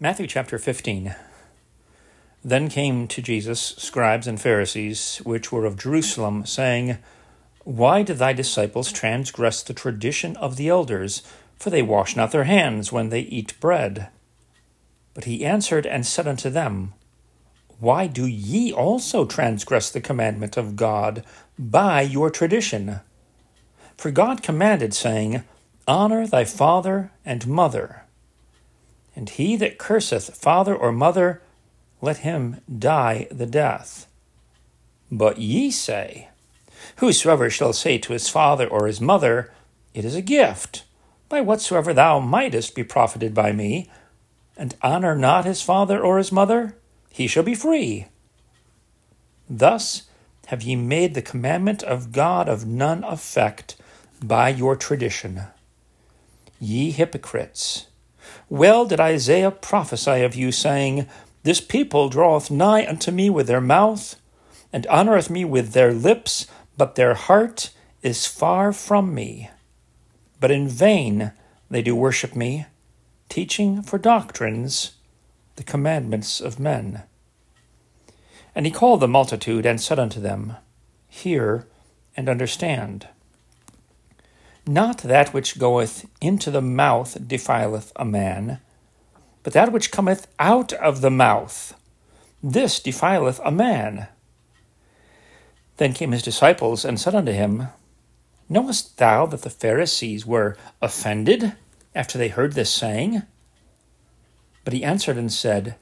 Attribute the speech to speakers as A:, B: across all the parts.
A: Matthew chapter 15. Then came to Jesus scribes and Pharisees, which were of Jerusalem, saying, Why do thy disciples transgress the tradition of the elders? For they wash not their hands when they eat bread. But he answered and said unto them, Why do ye also transgress the commandment of God by your tradition? For God commanded, saying, Honor thy father and mother and he that curseth father or mother, let him die the death. But ye say, Whosoever shall say to his father or his mother, It is a gift, by whatsoever thou mightest be profited by me, and honor not his father or his mother, he shall be free. Thus have ye made the commandment of God of none effect by your tradition. Ye hypocrites! Well did Isaiah prophesy of you, saying, This people draweth nigh unto me with their mouth, and honoureth me with their lips, but their heart is far from me. But in vain they do worship me, teaching for doctrines the commandments of men. And he called the multitude and said unto them, Hear and understand. Not that which goeth into the mouth defileth a man, but that which cometh out of the mouth, this defileth a man. Then came his disciples and said unto him, Knowest thou that the Pharisees were offended after they heard this saying? But he answered and said,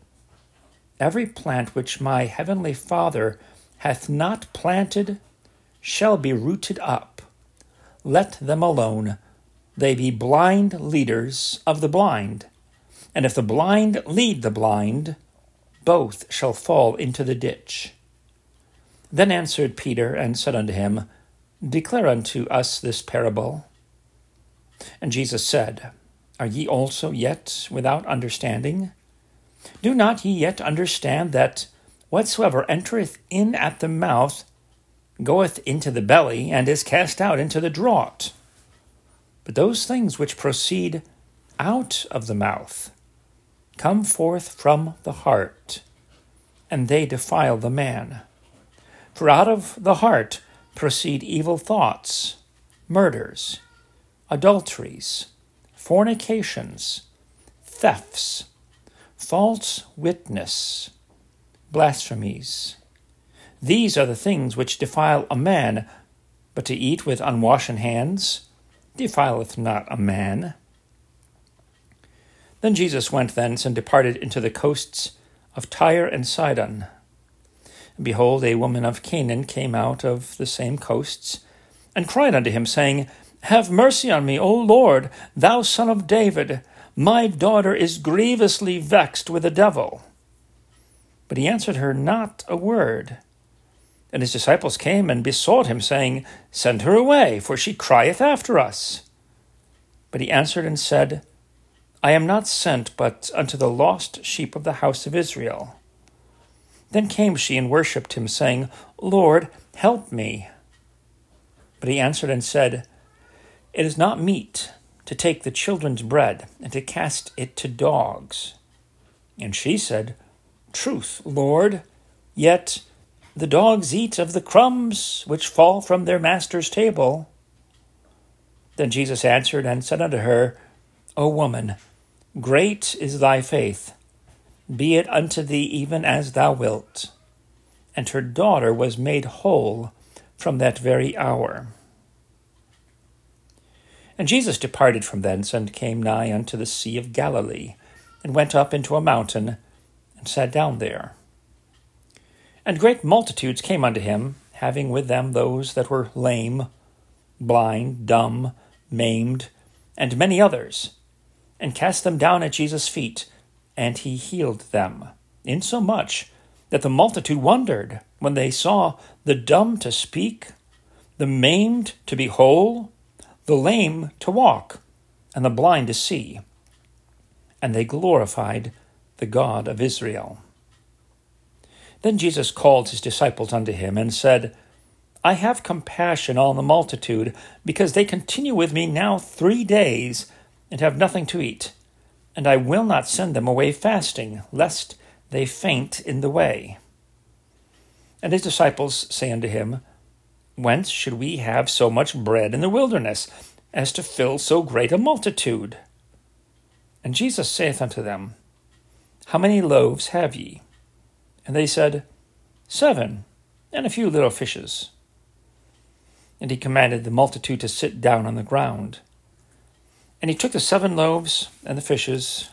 A: Every plant which my heavenly Father hath not planted shall be rooted up. Let them alone. They be blind leaders of the blind. And if the blind lead the blind, both shall fall into the ditch. Then answered Peter and said unto him, Declare unto us this parable. And Jesus said, Are ye also yet without understanding? Do not ye yet understand that whatsoever entereth in at the mouth goeth into the belly, and is cast out into the draught. But those things which proceed out of the mouth come forth from the heart, and they defile the man. For out of the heart proceed evil thoughts, murders, adulteries, fornications, thefts, false witness, blasphemies these are the things which defile a man, but to eat with unwashen hands defileth not a man. Then Jesus went thence and departed into the coasts of Tyre and Sidon. And behold, a woman of Canaan came out of the same coasts, and cried unto him, saying, Have mercy on me, O Lord, thou son of David. My daughter is grievously vexed with the devil. But he answered her not a word. And his disciples came and besought him, saying, Send her away, for she crieth after us. But he answered and said, I am not sent but unto the lost sheep of the house of Israel. Then came she and worshipped him, saying, Lord, help me. But he answered and said, It is not meet to take the children's bread and to cast it to dogs. And she said, Truth, Lord, yet the dogs eat of the crumbs which fall from their master's table. Then Jesus answered and said unto her, O woman, great is thy faith. Be it unto thee even as thou wilt. And her daughter was made whole from that very hour. And Jesus departed from thence and came nigh unto the Sea of Galilee, and went up into a mountain, and sat down there. And great multitudes came unto him, having with them those that were lame, blind, dumb, maimed, and many others, and cast them down at Jesus' feet, and he healed them, insomuch that the multitude wondered when they saw the dumb to speak, the maimed to be whole, the lame to walk, and the blind to see. And they glorified the God of Israel. Then Jesus called his disciples unto him, and said, I have compassion on the multitude, because they continue with me now three days, and have nothing to eat. and I will not send them away fasting, lest they faint in the way. And his disciples say unto him, Whence should we have so much bread in the wilderness, as to fill so great a multitude? And Jesus saith unto them, How many loaves have ye? And they said, Seven, and a few little fishes. And he commanded the multitude to sit down on the ground. And he took the seven loaves and the fishes,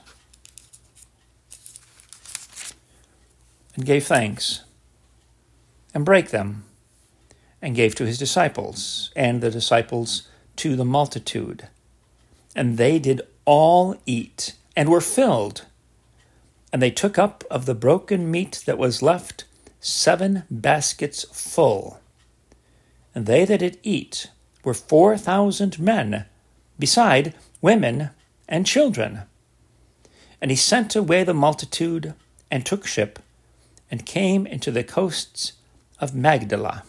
A: and gave thanks, and brake them, and gave to his disciples, and the disciples to the multitude. And they did all eat, and were filled. And they took up of the broken meat that was left seven baskets full. And they that did eat were four thousand men, beside women and children. And he sent away the multitude, and took ship, and came into the coasts of Magdala.